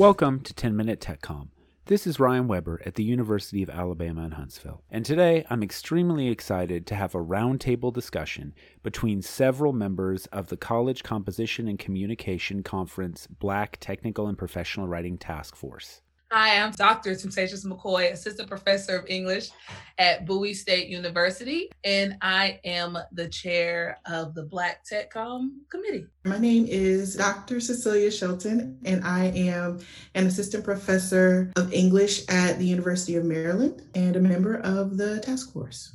Welcome to 10 Minute TechCom. This is Ryan Weber at the University of Alabama in Huntsville, and today I'm extremely excited to have a roundtable discussion between several members of the College Composition and Communication Conference Black Technical and Professional Writing Task Force. Hi, I'm Dr. Temptaous Mckoy, Assistant Professor of English at Bowie State University, and I am the chair of the Black TechCom Committee. My name is Dr. Cecilia Shelton, and I am an Assistant Professor of English at the University of Maryland and a member of the task force.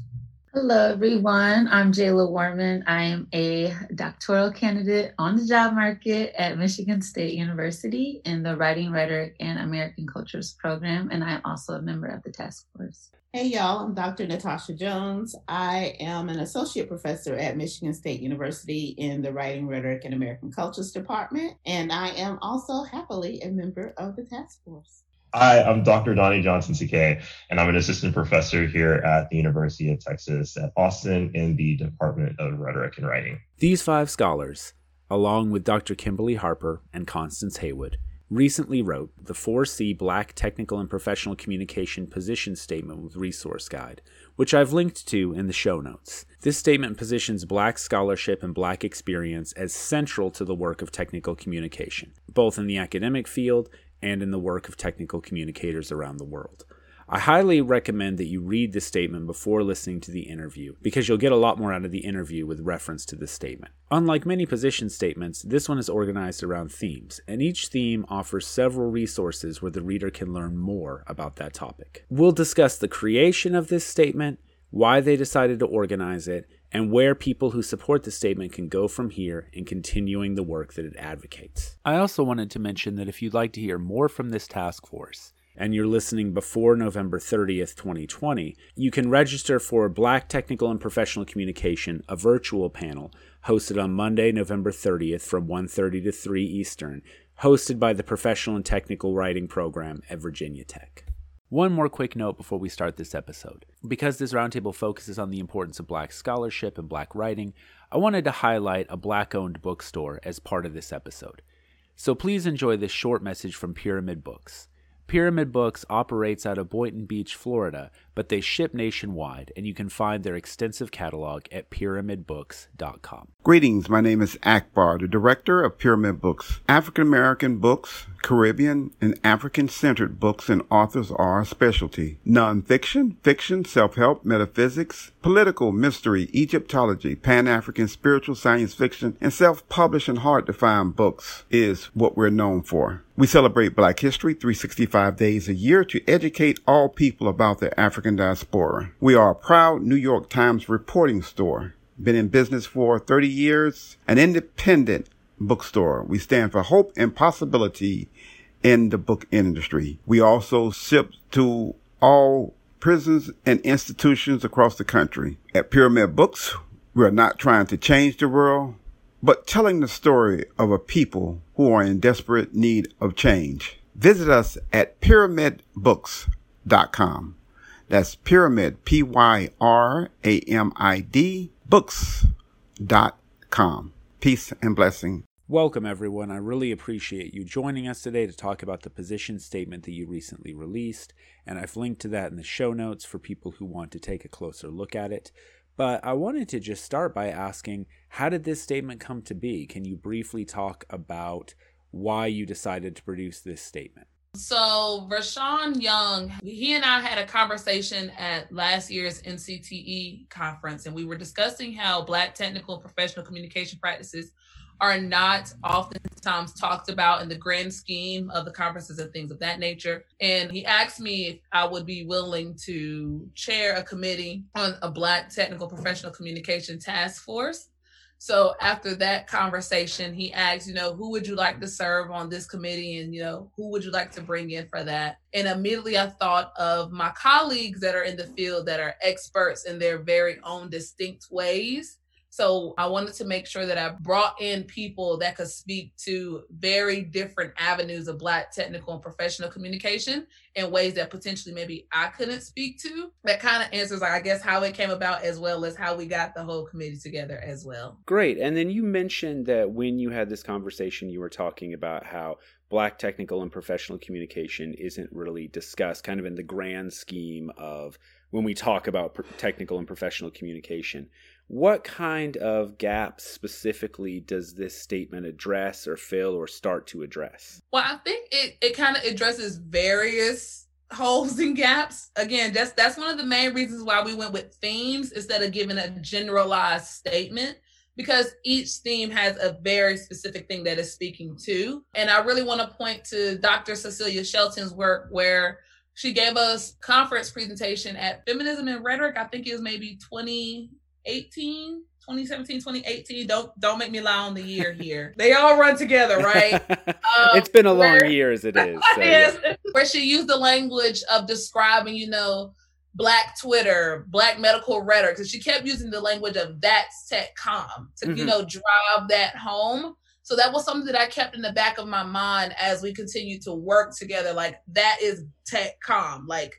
Hello, everyone. I'm Jayla Warman. I am a doctoral candidate on the job market at Michigan State University in the Writing, Rhetoric, and American Cultures program, and I'm also a member of the task force. Hey, y'all. I'm Dr. Natasha Jones. I am an associate professor at Michigan State University in the Writing, Rhetoric, and American Cultures department, and I am also happily a member of the task force. Hi, I'm Dr. Donnie Johnson Sackey, and I'm an assistant professor here at the University of Texas at Austin in the Department of Rhetoric and Writing. These five scholars, along with Dr. Kimberly Harper and Constance Haywood, recently wrote the 4C Black Technical and Professional Communication Position Statement with Resource Guide, which I've linked to in the show notes. This statement positions Black scholarship and Black experience as central to the work of technical communication, both in the academic field and in the work of technical communicators around the world. I highly recommend that you read the statement before listening to the interview because you'll get a lot more out of the interview with reference to this statement. Unlike many position statements, this one is organized around themes, and each theme offers several resources where the reader can learn more about that topic. We'll discuss the creation of this statement, why they decided to organize it, and where people who support the statement can go from here in continuing the work that it advocates. I also wanted to mention that if you'd like to hear more from this task force, and you're listening before November 30th, 2020, you can register for Black Technical and Professional Communication, a virtual panel hosted on Monday, November 30th from 1:30 to 3 Eastern, hosted by the Professional and Technical Writing Program at Virginia Tech. One more quick note before we start this episode. Because this roundtable focuses on the importance of black scholarship and black writing, I wanted to highlight a black owned bookstore as part of this episode. So please enjoy this short message from Pyramid Books. Pyramid Books operates out of Boynton Beach, Florida, but they ship nationwide, and you can find their extensive catalog at pyramidbooks.com. Greetings, my name is Akbar, the director of Pyramid Books. African American books, Caribbean, and African centered books and authors are our specialty. Nonfiction, fiction, self help, metaphysics, political, mystery, Egyptology, Pan African spiritual science fiction, and self published and hard to find books is what we're known for. We celebrate Black History 365 days a year to educate all people about the African diaspora. We are a proud New York Times reporting store. Been in business for 30 years, an independent bookstore. We stand for hope and possibility in the book industry. We also ship to all prisons and institutions across the country. At Pyramid Books, we are not trying to change the world, but telling the story of a people who are in desperate need of change. Visit us at pyramidbooks.com. That's pyramid, P Y R A M I D, books.com. Peace and blessing. Welcome, everyone. I really appreciate you joining us today to talk about the position statement that you recently released, and I've linked to that in the show notes for people who want to take a closer look at it. But I wanted to just start by asking how did this statement come to be? Can you briefly talk about why you decided to produce this statement? So, Vershawn Young, he and I had a conversation at last year's NCTE conference, and we were discussing how Black technical and professional communication practices are not oftentimes talked about in the grand scheme of the conferences and things of that nature. And he asked me if I would be willing to chair a committee on a Black technical professional communication task force. So after that conversation, he asked, you know, who would you like to serve on this committee and, you know, who would you like to bring in for that? And immediately I thought of my colleagues that are in the field that are experts in their very own distinct ways. So I wanted to make sure that I brought in people that could speak to very different avenues of Black technical and professional communication in ways that potentially maybe I couldn't speak to. That kind of answers, I guess, how it came about as well as how we got the whole committee together as well. Great. And then you mentioned that when you had this conversation, you were talking about how Black technical and professional communication isn't really discussed kind of in the grand scheme of when we talk about technical and professional communication. What kind of gaps specifically does this statement address or fill or start to address? Well, I think it, it kind of addresses various holes and gaps. Again, that's that's one of the main reasons why we went with themes instead of giving a generalized statement because each theme has a very specific thing that is speaking to. And I really want to point to Dr. Cecilia Shelton's work where she gave us conference presentation at Feminism and Rhetoric. I think it was maybe 2018, 2017, 2018. Don't don't make me lie on the year here. they all run together, right? Um, it's been a long where, year as it is. So, yeah. Where she used the language of describing, you know, black Twitter, black medical rhetoric. Because she kept using the language of that's tech com to, mm-hmm. you know, drive that home. So that was something that I kept in the back of my mind as we continue to work together. Like that is tech com. Like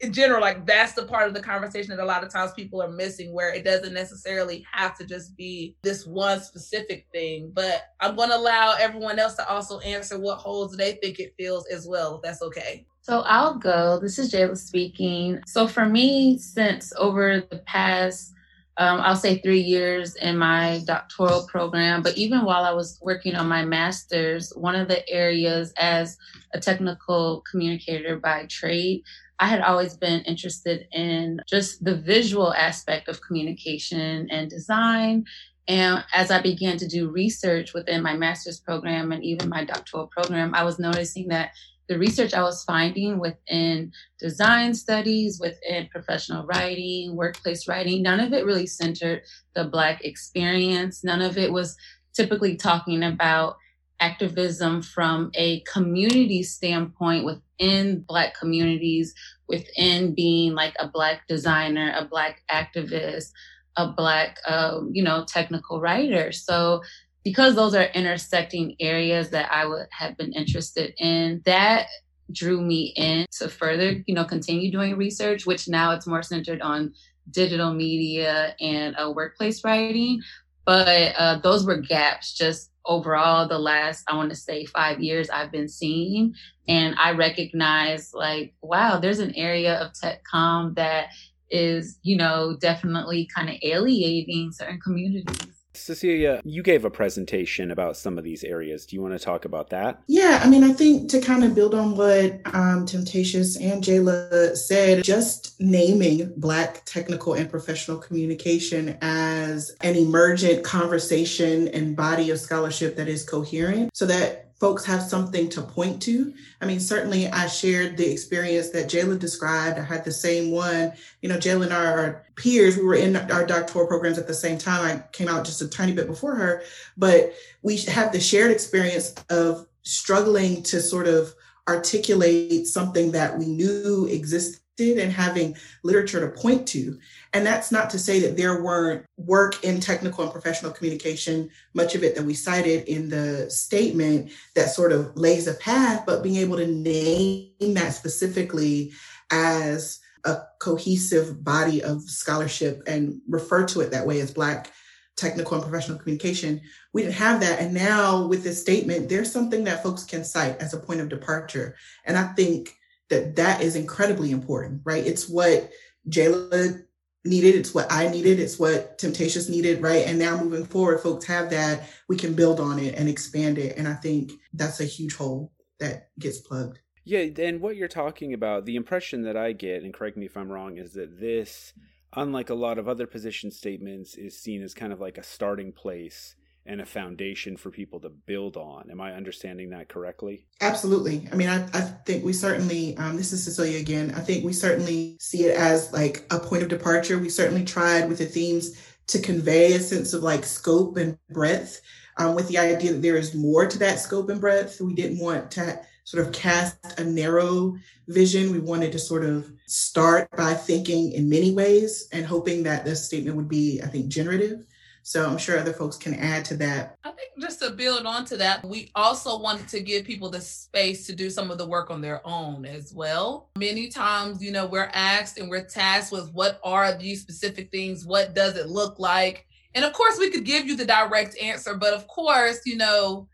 in general, like that's the part of the conversation that a lot of times people are missing, where it doesn't necessarily have to just be this one specific thing. But I'm going to allow everyone else to also answer what holes they think it feels as well, if that's okay. So I'll go. This is Jayla speaking. So for me, since over the past um, I'll say three years in my doctoral program. But even while I was working on my master's, one of the areas as a technical communicator by trade, I had always been interested in just the visual aspect of communication and design. And as I began to do research within my master's program and even my doctoral program, I was noticing that the research I was finding within design studies, within professional writing, workplace writing, none of it really centered the Black experience. None of it was typically talking about activism from a community standpoint within Black communities, within being like a Black designer, a Black activist, a Black, uh, you know, technical writer. So because those are intersecting areas that I would have been interested in, that drew me in to further, you know, continue doing research, which now it's more centered on digital media and uh, workplace writing. But uh, those were gaps just overall the last, I want to say, five years I've been seeing. And I recognize, like, wow, there's an area of tech com that is, you know, definitely kind of alienating certain communities. Cecilia, you gave a presentation about some of these areas. Do you want to talk about that? Yeah, I mean, I think to kind of build on what um, Temptaous and Jayla said, just naming Black technical and professional communication as an emergent conversation and body of scholarship that is coherent so that folks have something to point to. I mean, certainly I shared the experience that Jayla described. I had the same one. You know, Jayla and our peers, we were in our doctoral programs at the same time. I came out just a tiny bit before her, but we have the shared experience of struggling to sort of articulate something that we knew existed and having literature to point to. And that's not to say that there weren't work in technical and professional communication, much of it that we cited in the statement that sort of lays a path, but being able to name that specifically as a cohesive body of scholarship and refer to it that way as Black technical and professional communication. We didn't have that. And now with this statement, there's something that folks can cite as a point of departure. And I think that that is incredibly important, right? It's what Jayla needed. It's what I needed. It's what Temptaous needed, right? And now moving forward, folks have that. We can build on it and expand it. And I think that's a huge hole that gets plugged. Yeah, and what you're talking about, the impression that I get, and correct me if I'm wrong, is that this, unlike a lot of other position statements, is seen as kind of like a starting place and a foundation for people to build on. Am I understanding that correctly? Absolutely. I mean, I, I think we certainly, um, this is Cecilia again, I think we certainly see it as like a point of departure. We certainly tried with the themes to convey a sense of like scope and breadth um, with the idea that there is more to that scope and breadth. We didn't want to sort of cast a narrow vision. We wanted to sort of start by thinking in many ways and hoping that this statement would be, I think, generative So I'm sure other folks can add to that. I think just to build on to that, we also wanted to give people the space to do some of the work on their own as well. Many times, you know, we're asked and we're tasked with what are these specific things? What does it look like? And of course, we could give you the direct answer, but of course, you know,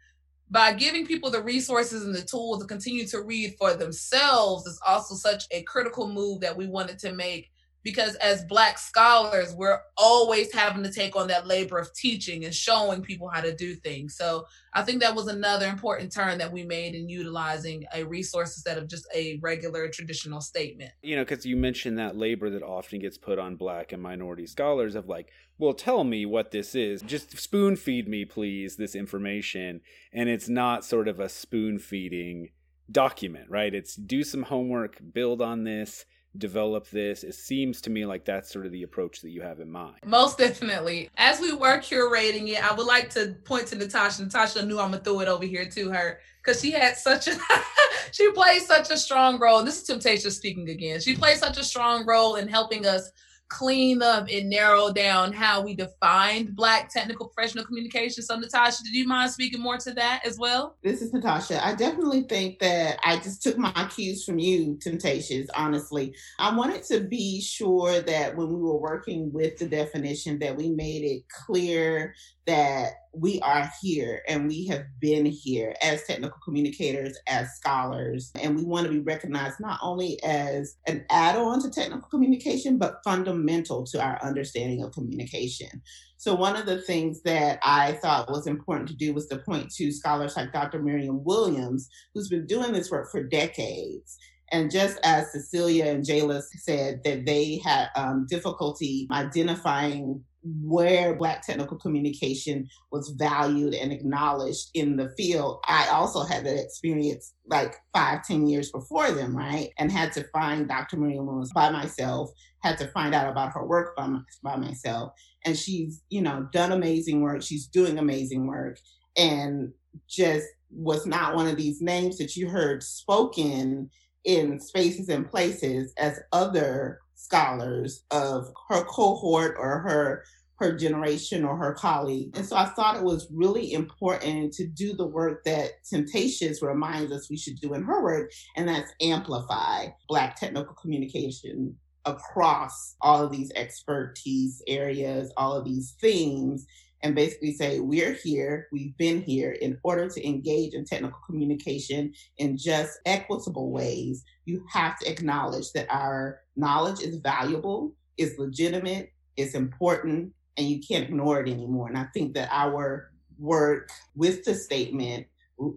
by giving people the resources and the tools to continue to read for themselves is also such a critical move that we wanted to make because as black scholars we're always having to take on that labor of teaching and showing people how to do things. So i think that was another important turn that we made in utilizing a resource instead of just a regular traditional statement. You know because you mentioned that labor that often gets put on black and minority scholars of like well tell me what this is. Just spoon feed me please this information. And it's not sort of a spoon feeding document right? It's do some homework build on this develop this. It seems to me like that's sort of the approach that you have in mind. Most definitely. As we were curating it, I would like to point to Natasha. Natasha knew I'm gonna throw it over here to her because she had such a she plays such a strong role. This is Temptaous speaking again. She plays such a strong role in helping us clean up and narrow down how we defined Black technical professional communication. So, Natasha, did you mind speaking more to that as well? This is Natasha. I definitely think that I just took my cues from you, Temptaous, honestly. I wanted to be sure that when we were working with the definition that we made it clear that we are here and we have been here as technical communicators, as scholars, and we want to be recognized not only as an add on to technical communication, but fundamental to our understanding of communication. So, one of the things that I thought was important to do was to point to scholars like Dr. Miriam Williams, who's been doing this work for decades. And just as Cecilia and Jayla said that they had um, difficulty identifying where Black technical communication was valued and acknowledged in the field, I also had that experience like five, ten years before them, right? And had to find Dr. Maria Williams by myself, had to find out about her work by, my, by myself. And she's, you know, done amazing work. She's doing amazing work. And just was not one of these names that you heard spoken in spaces and places as other scholars of her cohort or her her generation or her colleague. And so I thought it was really important to do the work that Temptaous reminds us we should do in her work, and that's amplify Black technical communication across all of these expertise areas, all of these themes, and basically say, we're here, we've been here in order to engage in technical communication in just equitable ways. You have to acknowledge that our knowledge is valuable, is legitimate, is important, and you can't ignore it anymore. And I think that our work with the statement,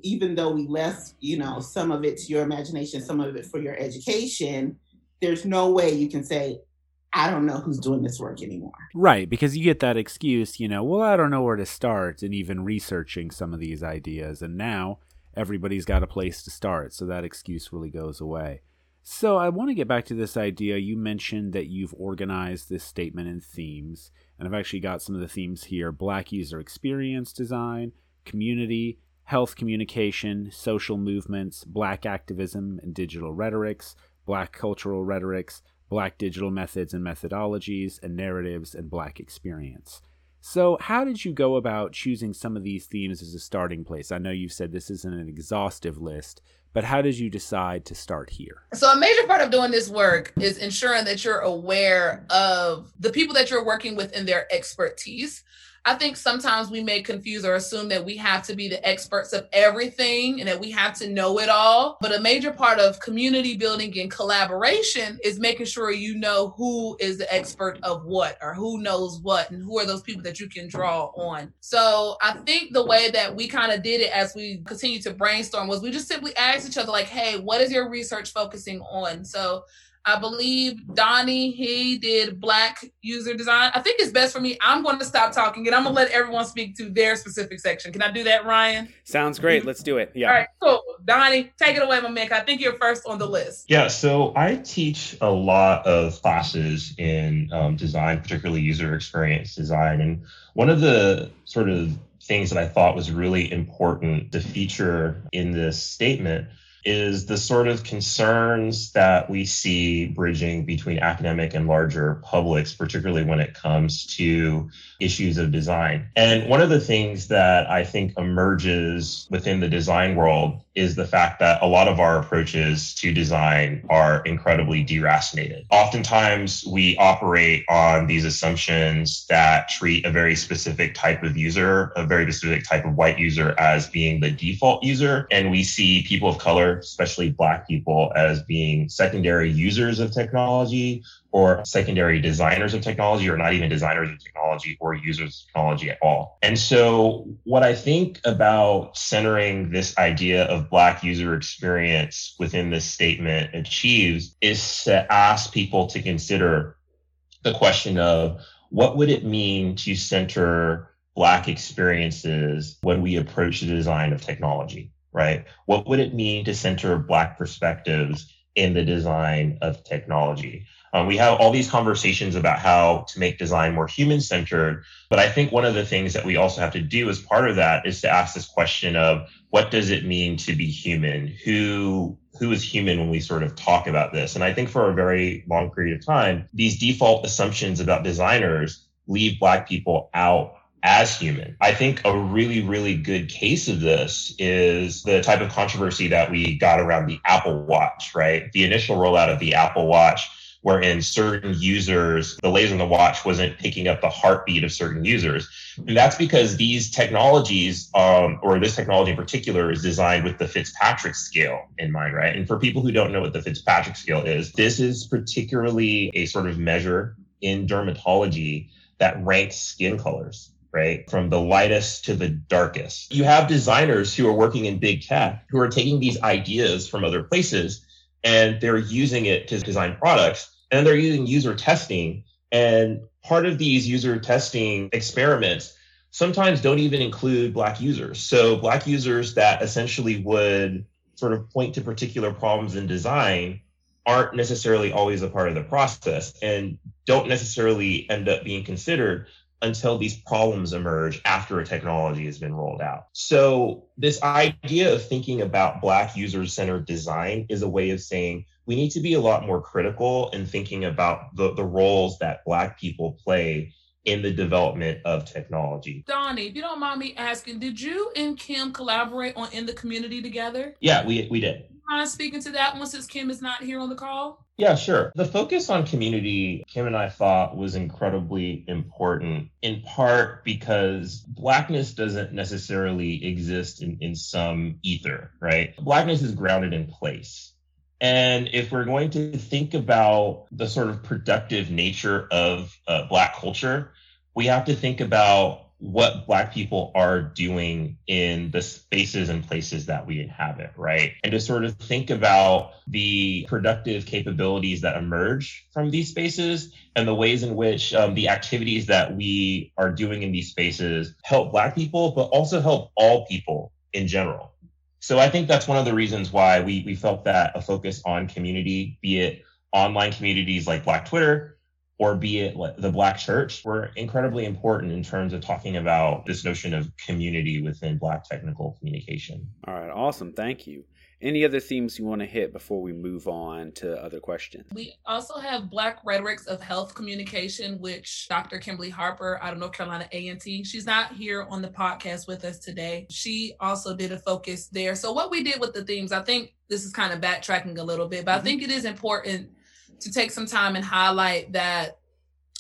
even though we left, you know, some of it to your imagination, some of it for your education, there's no way you can say, I don't know who's doing this work anymore. Right, because you get that excuse, you know, well, I don't know where to start, and even researching some of these ideas. And now everybody's got a place to start, so that excuse really goes away. So I want to get back to this idea. You mentioned that you've organized this statement in themes, and I've actually got some of the themes here Black user experience design, community, health communication, social movements, Black activism and digital rhetorics, Black cultural rhetorics, Black digital methods and methodologies, and narratives and Black experience. So, how did you go about choosing some of these themes as a starting place? I know you've said this isn't an exhaustive list, but how did you decide to start here? So, a major part of doing this work is ensuring that you're aware of the people that you're working with and their expertise. I think sometimes we may confuse or assume that we have to be the experts of everything and that we have to know it all. But a major part of community building and collaboration is making sure you know who is the expert of what or who knows what and who are those people that you can draw on. So I think the way that we kind of did it as we continued to brainstorm was we just simply asked each other, like, hey, what is your research focusing on? So I believe Donnie, he did black user design. I think it's best for me. I'm going to stop talking and I'm going to let everyone speak to their specific section. Can I do that, Ryan? Sounds great. Let's do it. Yeah. All right, cool. Donnie, take it away, my man. I think you're first on the list. Yeah, so I teach a lot of classes in um, design, particularly user experience design. And one of the sort of things that I thought was really important to feature in this statement is the sort of concerns that we see bridging between academic and larger publics, particularly when it comes to issues of design. And one of the things that I think emerges within the design world is the fact that a lot of our approaches to design are incredibly deracinated. Oftentimes, we operate on these assumptions that treat a very specific type of user, a very specific type of white user, as being the default user. And we see people of color, especially Black people, as being secondary users of technology or secondary designers of technology or not even designers of technology or users of technology at all. And so what I think about centering this idea of black user experience within this statement achieves is to ask people to consider the question of what would it mean to center black experiences when we approach the design of technology, right? What would it mean to center black perspectives in the design of technology? Um, we have all these conversations about how to make design more human centered. But I think one of the things that we also have to do as part of that is to ask this question of what does it mean to be human? Who who is human when we sort of talk about this? And I think for a very long period of time, these default assumptions about designers leave black people out as human. I think a really, really good case of this is the type of controversy that we got around the Apple Watch, right? The initial rollout of the Apple Watch wherein certain users, the laser on the watch wasn't picking up the heartbeat of certain users. And that's because these technologies, um, or this technology in particular, is designed with the Fitzpatrick scale in mind, right? And for people who don't know what the Fitzpatrick scale is, this is particularly a sort of measure in dermatology that ranks skin colors right? From the lightest to the darkest. You have designers who are working in big tech who are taking these ideas from other places and they're using it to design products and they're using user testing. And part of these user testing experiments sometimes don't even include Black users. So, Black users that essentially would sort of point to particular problems in design aren't necessarily always a part of the process and don't necessarily end up being considered until these problems emerge after a technology has been rolled out. So, this idea of thinking about Black user centered design is a way of saying we need to be a lot more critical in thinking about the, the roles that Black people play in the development of technology. Donnie, if you don't mind me asking, did you and Kim collaborate on In the Community together? Yeah, we, we did. Speaking to that one since Kim is not here on the call? Yeah, sure. The focus on community, Kim and I thought was incredibly important, in part because Blackness doesn't necessarily exist in, in some ether, right? Blackness is grounded in place. And if we're going to think about the sort of productive nature of uh, Black culture, we have to think about what black people are doing in the spaces and places that we inhabit, right? And to sort of think about the productive capabilities that emerge from these spaces and the ways in which um, the activities that we are doing in these spaces help black people, but also help all people in general. So I think that's one of the reasons why we, we felt that a focus on community, be it online communities like Black Twitter, or be it the Black church, were incredibly important in terms of talking about this notion of community within Black technical communication. All right, awesome. Thank you. Any other themes you want to hit before we move on to other questions? We also have Black Rhetorics of Health Communication, which Dr. Kimberly Harper out of North Carolina A&T. She's not here on the podcast with us today. She also did a focus there. So what we did with the themes, I think this is kind of backtracking a little bit, but mm-hmm. I think it is important to take some time and highlight that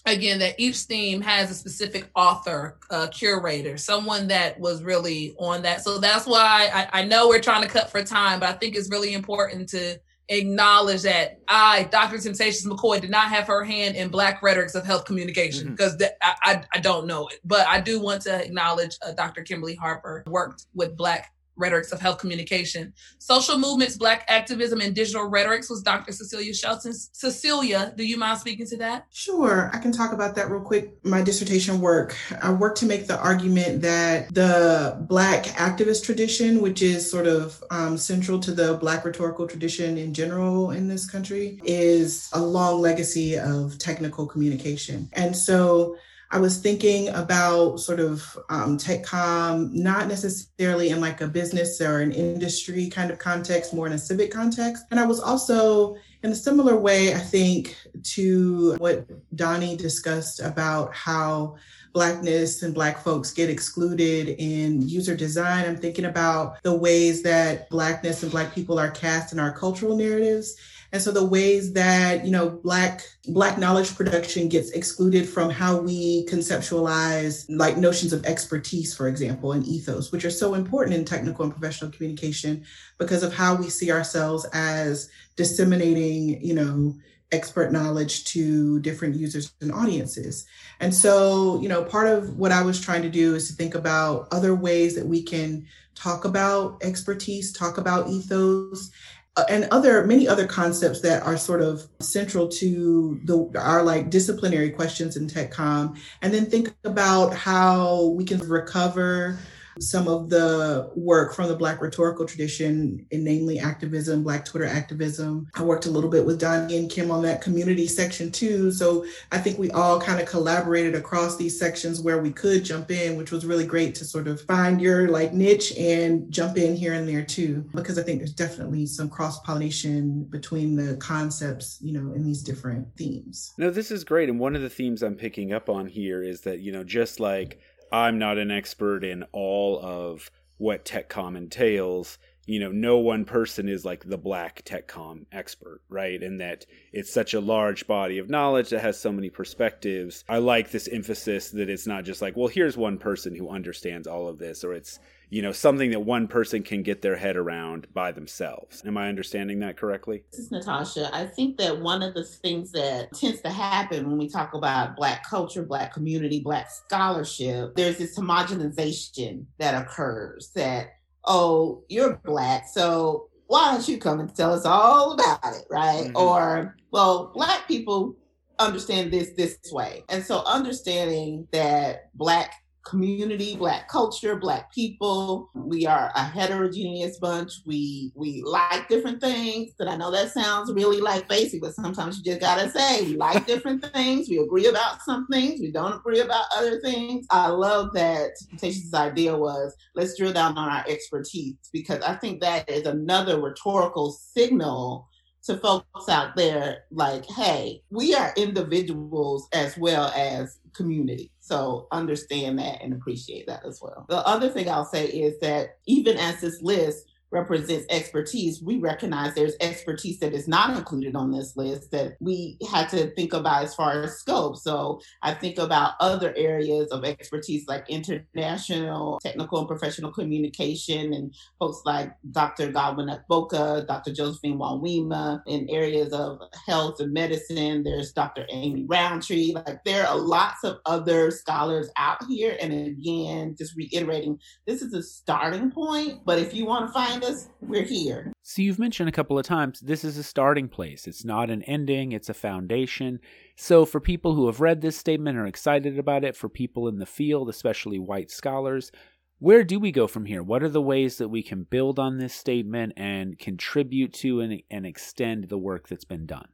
again that each theme has a specific author uh, curator someone that was really on that so that's why I, I, know we're trying to cut for time but i think it's really important to acknowledge that i dr temptaous mckoy did not have her hand in black rhetorics of health communication because mm-hmm. I, I, I, don't know it but i do want to acknowledge uh, dr kimberly harper worked with black Rhetorics of Health Communication. Social Movements, Black Activism, and Digital Rhetorics was Dr. Cecilia Shelton. Cecilia, do you mind speaking to that? Sure, I can talk about that real quick. My dissertation work, I work to make the argument that the Black activist tradition, which is sort of um, central to the Black rhetorical tradition in general in this country, is a long legacy of technical communication. And so I was thinking about sort of um, TechCom, not necessarily in like a business or an industry kind of context, more in a civic context. And I was also in a similar way, I think, to what Donnie discussed about how Blackness and Black folks get excluded in user design. I'm thinking about the ways that Blackness and Black people are cast in our cultural narratives. And so the ways that, you know, Black Black knowledge production gets excluded from how we conceptualize like notions of expertise, for example, and ethos, which are so important in technical and professional communication because of how we see ourselves as disseminating, you know, expert knowledge to different users and audiences. And so, you know, part of what I was trying to do is to think about other ways that we can talk about expertise, talk about ethos, Uh, and other many other concepts that are sort of central to the our like disciplinary questions in tech TechCom, and then think about how we can recover some of the work from the Black rhetorical tradition, and namely activism, Black Twitter activism. I worked a little bit with Donnie and Kim on that community section too. So I think we all kind of collaborated across these sections where we could jump in, which was really great to sort of find your like niche and jump in here and there too, because I think there's definitely some cross pollination between the concepts, you know, in these different themes. No, this is great. And one of the themes I'm picking up on here is that, you know, just like I'm not an expert in all of what TechCom entails. You know, no one person is like the black TechCom expert, right? And that it's such a large body of knowledge that has so many perspectives. I like this emphasis that it's not just like, well, here's one person who understands all of this, or it's you know something that one person can get their head around by themselves. Am i understanding that correctly? This is natasha. I think that one of the things that tends to happen when we talk about black culture black community black scholarship there's this homogenization that occurs that oh you're black so why don't you come and tell us all about it right? Mm-hmm. or well black people understand this this way. And so understanding that black community, black culture, black people. We are a heterogeneous bunch. We we like different things. And I know that sounds really like basic, but sometimes you just gotta say we like different things. We agree about some things. We don't agree about other things. I love that Temptaous' idea was let's drill down on our expertise because I think that is another rhetorical signal to folks out there like, hey, we are individuals as well as community. So understand that and appreciate that as well. The other thing I'll say is that even as this list represents expertise, we recognize there's expertise that is not included on this list that we had to think about as far as scope. So I think about other areas of expertise like international, technical, and professional communication, and folks like Dr. Godwin Agboka, Dr. Josephine Walwema, in areas of health and medicine. There's Dr. Amy Roundtree. Like there are lots of other scholars out here. And again, just reiterating, this is a starting point. But if you want to find us, we're here. So you've mentioned a couple of times this is a starting place. It's not an ending, it's a foundation. So for people who have read this statement are excited about it, for people in the field, especially white scholars, where do we go from here? What are the ways that we can build on this statement and contribute to and, and extend the work that's been done?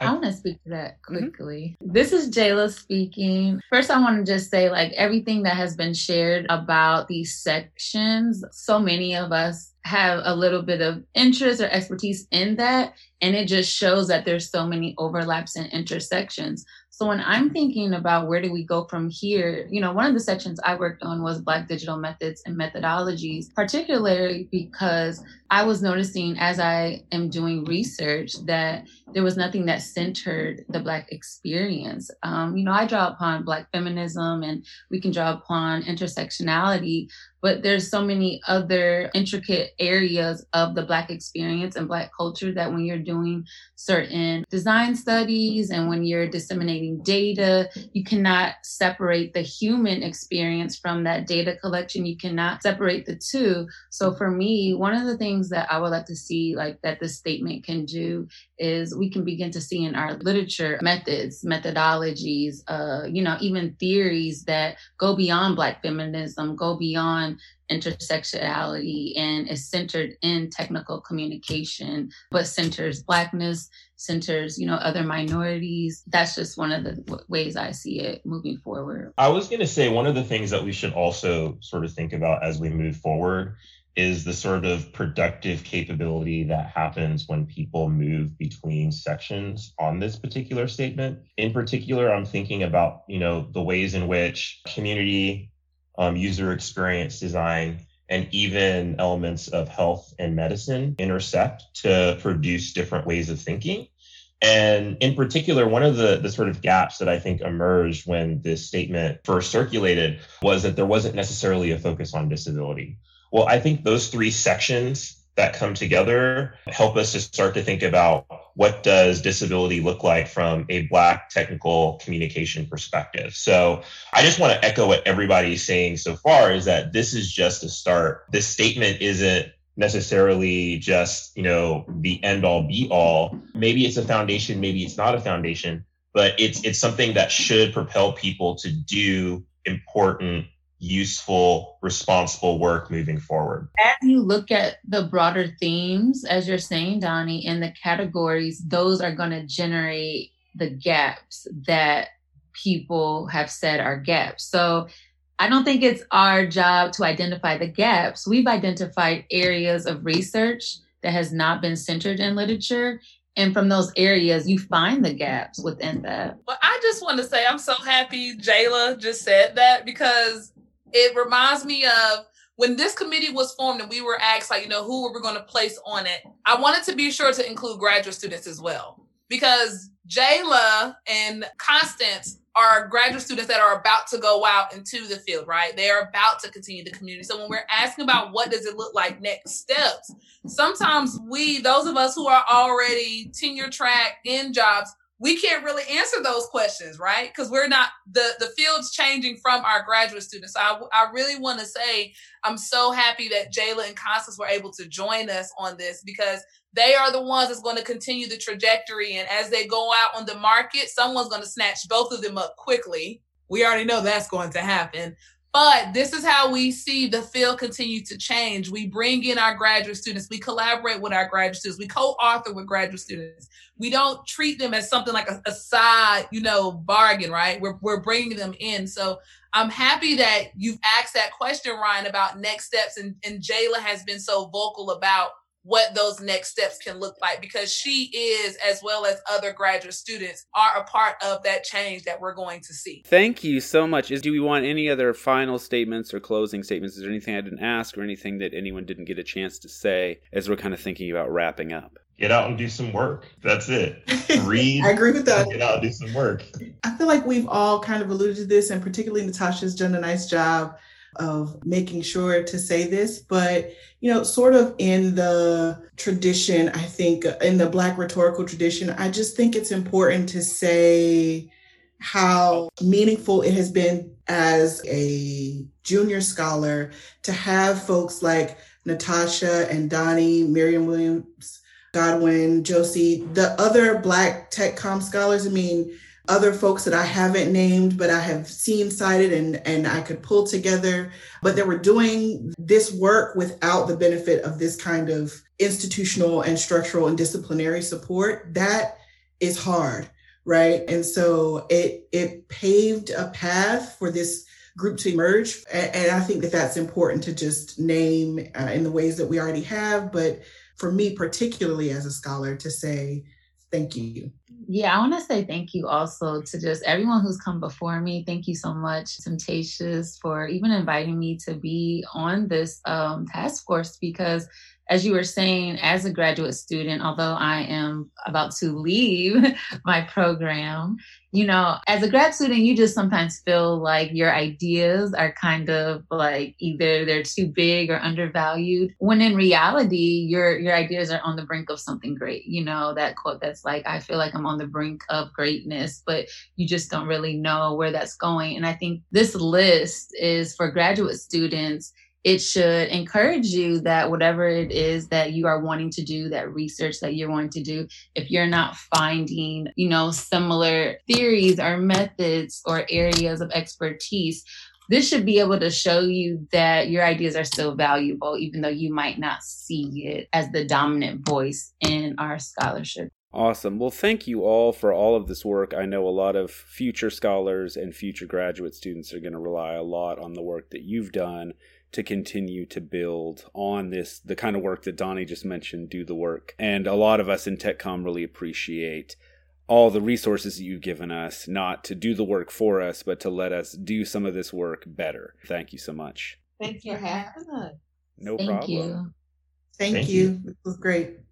I want to speak to that mm-hmm. quickly. Mm-hmm. This is Jayla speaking. First, I want to just say, like, everything that has been shared about these sections, so many of us have a little bit of interest or expertise in that. And it just shows that there's so many overlaps and intersections. So when I'm thinking about where do we go from here, you know, one of the sections I worked on was Black digital methods and methodologies, particularly because I was noticing as I am doing research that there was nothing that centered the Black experience. Um, you know, I draw upon Black feminism and we can draw upon intersectionality, but there's so many other intricate areas of the Black experience and Black culture that when you're doing certain design studies and when you're disseminating data, you cannot separate the human experience from that data collection. You cannot separate the two. So for me, one of the things things that I would like to see, like that this statement can do, is we can begin to see in our literature methods, methodologies, uh, you know, even theories that go beyond Black feminism, go beyond intersectionality and is centered in technical communication, but centers Blackness, centers, you know, other minorities. That's just one of the ways I see it moving forward. I was going to say one of the things that we should also sort of think about as we move forward is the sort of productive capability that happens when people move between sections on this particular statement. In particular, I'm thinking about, you know, the ways in which community um, user experience design and even elements of health and medicine intersect to produce different ways of thinking. And in particular, one of the, the sort of gaps that I think emerged when this statement first circulated was that there wasn't necessarily a focus on disability. Well, I think those three sections that come together help us to start to think about what does disability look like from a black technical communication perspective. So i just want to echo what everybody's saying so far is that this is just a start. This statement isn't necessarily just you know the end all be all. Maybe it's a foundation maybe it's not a foundation but it's it's something that should propel people to do important useful, responsible work moving forward. As you look at the broader themes, as you're saying, Donnie, in the categories, those are going to generate the gaps that people have said are gaps. So I don't think it's our job to identify the gaps. We've identified areas of research that has not been centered in literature. And from those areas, you find the gaps within that. Well, I just want to say I'm so happy Jayla just said that because it reminds me of when this committee was formed and we were asked, like, you know, who were we going to place on it? I wanted to be sure to include graduate students as well, because Jayla and Constance are graduate students that are about to go out into the field, right? They are about to continue the community. So when we're asking about what does it look like next steps, sometimes we, those of us who are already tenure track in jobs, we can't really answer those questions, right? Because we're not the the field's changing from our graduate students. So I, I really want to say I'm so happy that Jayla and Constance were able to join us on this because they are the ones that's going to continue the trajectory. And as they go out on the market, someone's going to snatch both of them up quickly. We already know that's going to happen. But this is how we see the field continue to change. We bring in our graduate students, we collaborate with our graduate students, we co-author with graduate students. We don't treat them as something like a, a side, you know, bargain, right? We're we're bringing them in. So I'm happy that you've asked that question, Ryan, about next steps, and and Jayla has been so vocal about what those next steps can look like because she is, as well as other graduate students, are a part of that change that we're going to see. Thank you so much. Is do we want any other final statements or closing statements? Is there anything I didn't ask or anything that anyone didn't get a chance to say as we're kind of thinking about wrapping up? Get out and do some work. That's it. Read. I agree with that. Get out and do some work. I feel like we've all kind of alluded to this, and particularly Natasha's done a nice job of making sure to say this, but you know, sort of in the tradition, I think in the Black rhetorical tradition, I just think it's important to say how meaningful it has been as a junior scholar to have folks like Natasha and Donnie, Miriam Williams, Godwin, Josie, the other Black tech com scholars. I mean, other folks that I haven't named, but I have seen cited and, and I could pull together, but they were doing this work without the benefit of this kind of institutional and structural and disciplinary support. That is hard, right? And so it it paved a path for this group to emerge, and, and I think that that's important to just name uh, in the ways that we already have. But for me, particularly as a scholar, to say thank you yeah, I want to say thank you also to just everyone who's come before me. Thank you so much, Temptaous, for even inviting me to be on this um, task force because as you were saying, as a graduate student, although I am about to leave my program, you know, as a grad student, you just sometimes feel like your ideas are kind of like either they're too big or undervalued. When in reality, your your ideas are on the brink of something great. You know, that quote that's like, I feel like I'm on the brink of greatness, but you just don't really know where that's going. And I think this list is for graduate students it should encourage you that whatever it is that you are wanting to do, that research that you're wanting to do, if you're not finding, you know, similar theories or methods or areas of expertise, this should be able to show you that your ideas are still valuable, even though you might not see it as the dominant voice in our scholarship. Awesome. Well, thank you all for all of this work. I know a lot of future scholars and future graduate students are going to rely a lot on the work that you've done to continue to build on this, the kind of work that Donnie just mentioned, do the work. And a lot of us in TechCom really appreciate all the resources that you've given us, not to do the work for us, but to let us do some of this work better. Thank you so much. Thank you for having us. No Thank problem. you. Thank, Thank you. you. This was great.